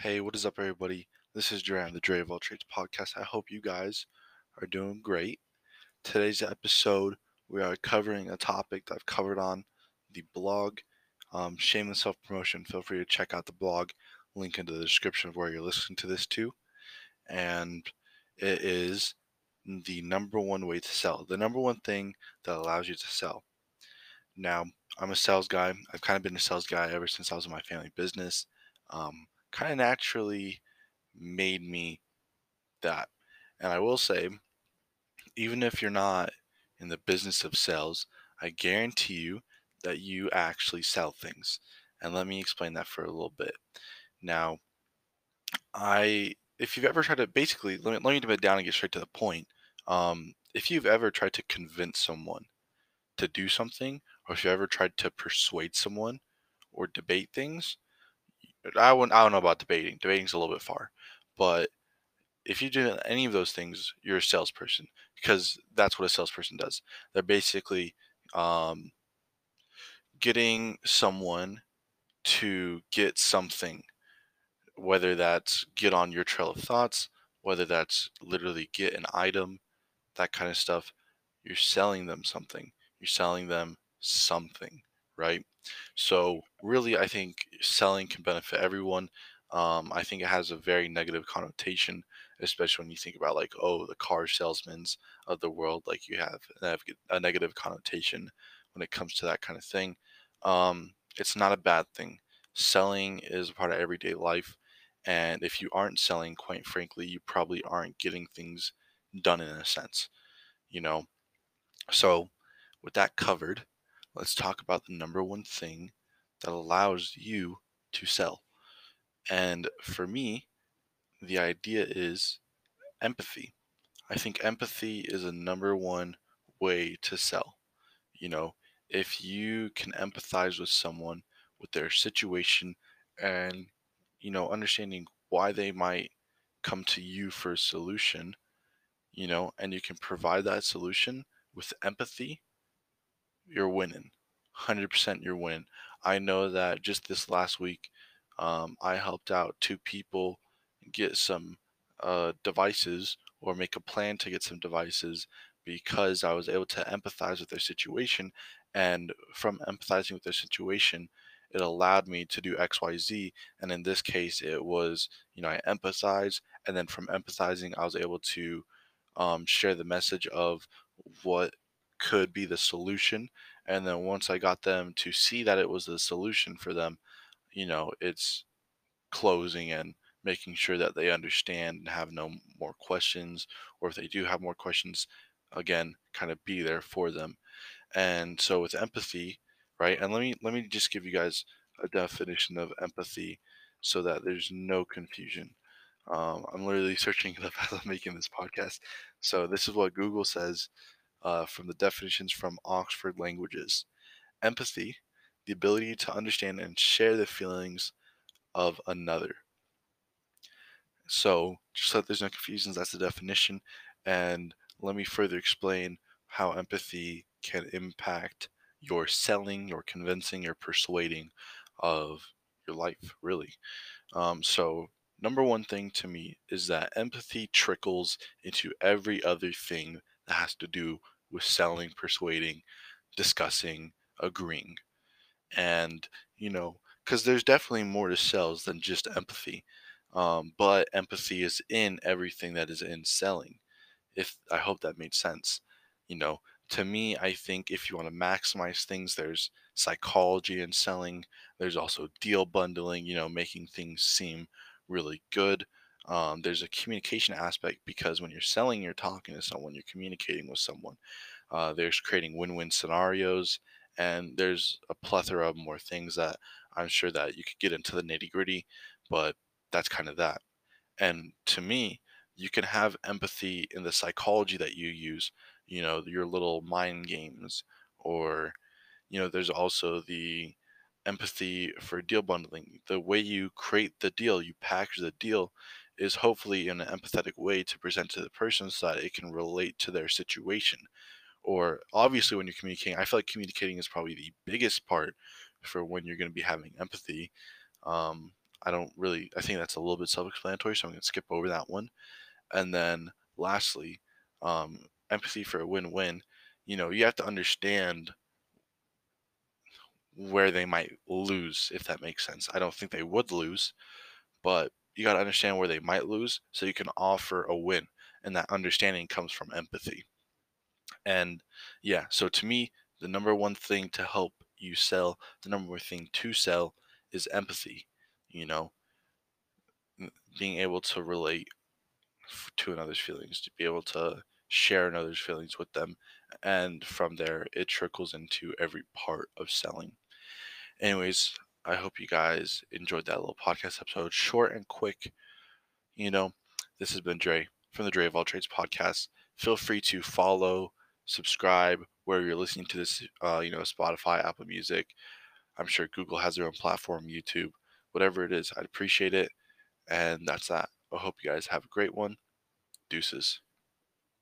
Hey, what is up, everybody? This is Duran, the Drey of All Trades podcast. I hope you guys are doing great. Today's episode, we are covering a topic that I've covered on the blog, um, Shameless Self Promotion. Feel free to check out the blog, link into the description of where you're listening to this to. And it is the number one way to sell, the number one thing that allows you to sell. Now, I'm a sales guy. I've kind of been a sales guy ever since I was in my family business. Um, kind of naturally made me that. And I will say, even if you're not in the business of sales, I guarantee you that you actually sell things. And let me explain that for a little bit. Now, I if you've ever tried to basically let me let me dumb it down and get straight to the point. Um, if you've ever tried to convince someone to do something, or if you ever tried to persuade someone or debate things, I wouldn't. I don't know about debating. Debating's a little bit far, but if you do any of those things, you're a salesperson because that's what a salesperson does. They're basically um, getting someone to get something, whether that's get on your trail of thoughts, whether that's literally get an item, that kind of stuff. You're selling them something. You're selling them something, right? So really, I think selling can benefit everyone. Um, I think it has a very negative connotation, especially when you think about like, oh, the car salesmen's of the world. Like you have a negative connotation when it comes to that kind of thing. Um, it's not a bad thing. Selling is a part of everyday life, and if you aren't selling, quite frankly, you probably aren't getting things done in a sense. You know. So, with that covered, let's talk about the number one thing that allows you to sell. And for me, the idea is empathy. I think empathy is a number one way to sell. You know, if you can empathize with someone, with their situation, and, you know, understanding why they might come to you for a solution, you know, and you can provide that solution with empathy, you're winning. 100% you're winning. I know that just this last week, um, I helped out two people get some uh, devices or make a plan to get some devices because I was able to empathize with their situation. And from empathizing with their situation, it allowed me to do XYZ. And in this case, it was, you know, I empathize. And then from empathizing, I was able to um, share the message of what could be the solution. And then once I got them to see that it was the solution for them, you know, it's closing and making sure that they understand and have no more questions. Or if they do have more questions, again, kind of be there for them. And so with empathy, right? And let me let me just give you guys a definition of empathy so that there's no confusion. Um, I'm literally searching it up as I'm making this podcast. So this is what Google says uh, from the definitions from Oxford Languages. Empathy, the ability to understand and share the feelings of another. So, just so that there's no confusions, that's the definition. And let me further explain how empathy can impact your selling, your convincing, your persuading of your life, really. Um, so, number one thing to me is that empathy trickles into every other thing that has to do with selling, persuading, discussing, agreeing. And, you know, because there's definitely more to sales than just empathy. Um, but empathy is in everything that is in selling. If I hope that made sense. You know, to me, I think if you want to maximize things, there's psychology in selling. There's also deal bundling, you know, making things seem really good. Um, there's a communication aspect because when you're selling, you're talking to someone, you're communicating with someone. Uh, there's creating win-win scenarios, and there's a plethora of more things that I'm sure that you could get into the nitty gritty, but that's kind of that. And to me, you can have empathy in the psychology that you use, you know, your little mind games, or, you know, there's also the empathy for deal bundling. The way you create the deal, you package the deal, is hopefully in an empathetic way to present to the person so that it can relate to their situation. Or obviously, when you're communicating, I feel like communicating is probably the biggest part for when you're going to be having empathy. Um, I don't really, I think that's a little bit self explanatory, so I'm going to skip over that one. And then lastly, um, empathy for a win win. You know, you have to understand where they might lose, if that makes sense. I don't think they would lose, but you got to understand where they might lose so you can offer a win. And that understanding comes from empathy. And yeah, so to me, the number one thing to help you sell, the number one thing to sell is empathy. You know, being able to relate to another's feelings, to be able to share another's feelings with them. And from there, it trickles into every part of selling. Anyways, I hope you guys enjoyed that little podcast episode. Short and quick. You know, this has been Drey from the Drey of All Trades podcast. Feel free to follow, subscribe where you're listening to this, uh, you know, Spotify, Apple Music. I'm sure Google has their own platform, YouTube, whatever it is. I'd appreciate it. And that's that. I hope you guys have a great one. Deuces.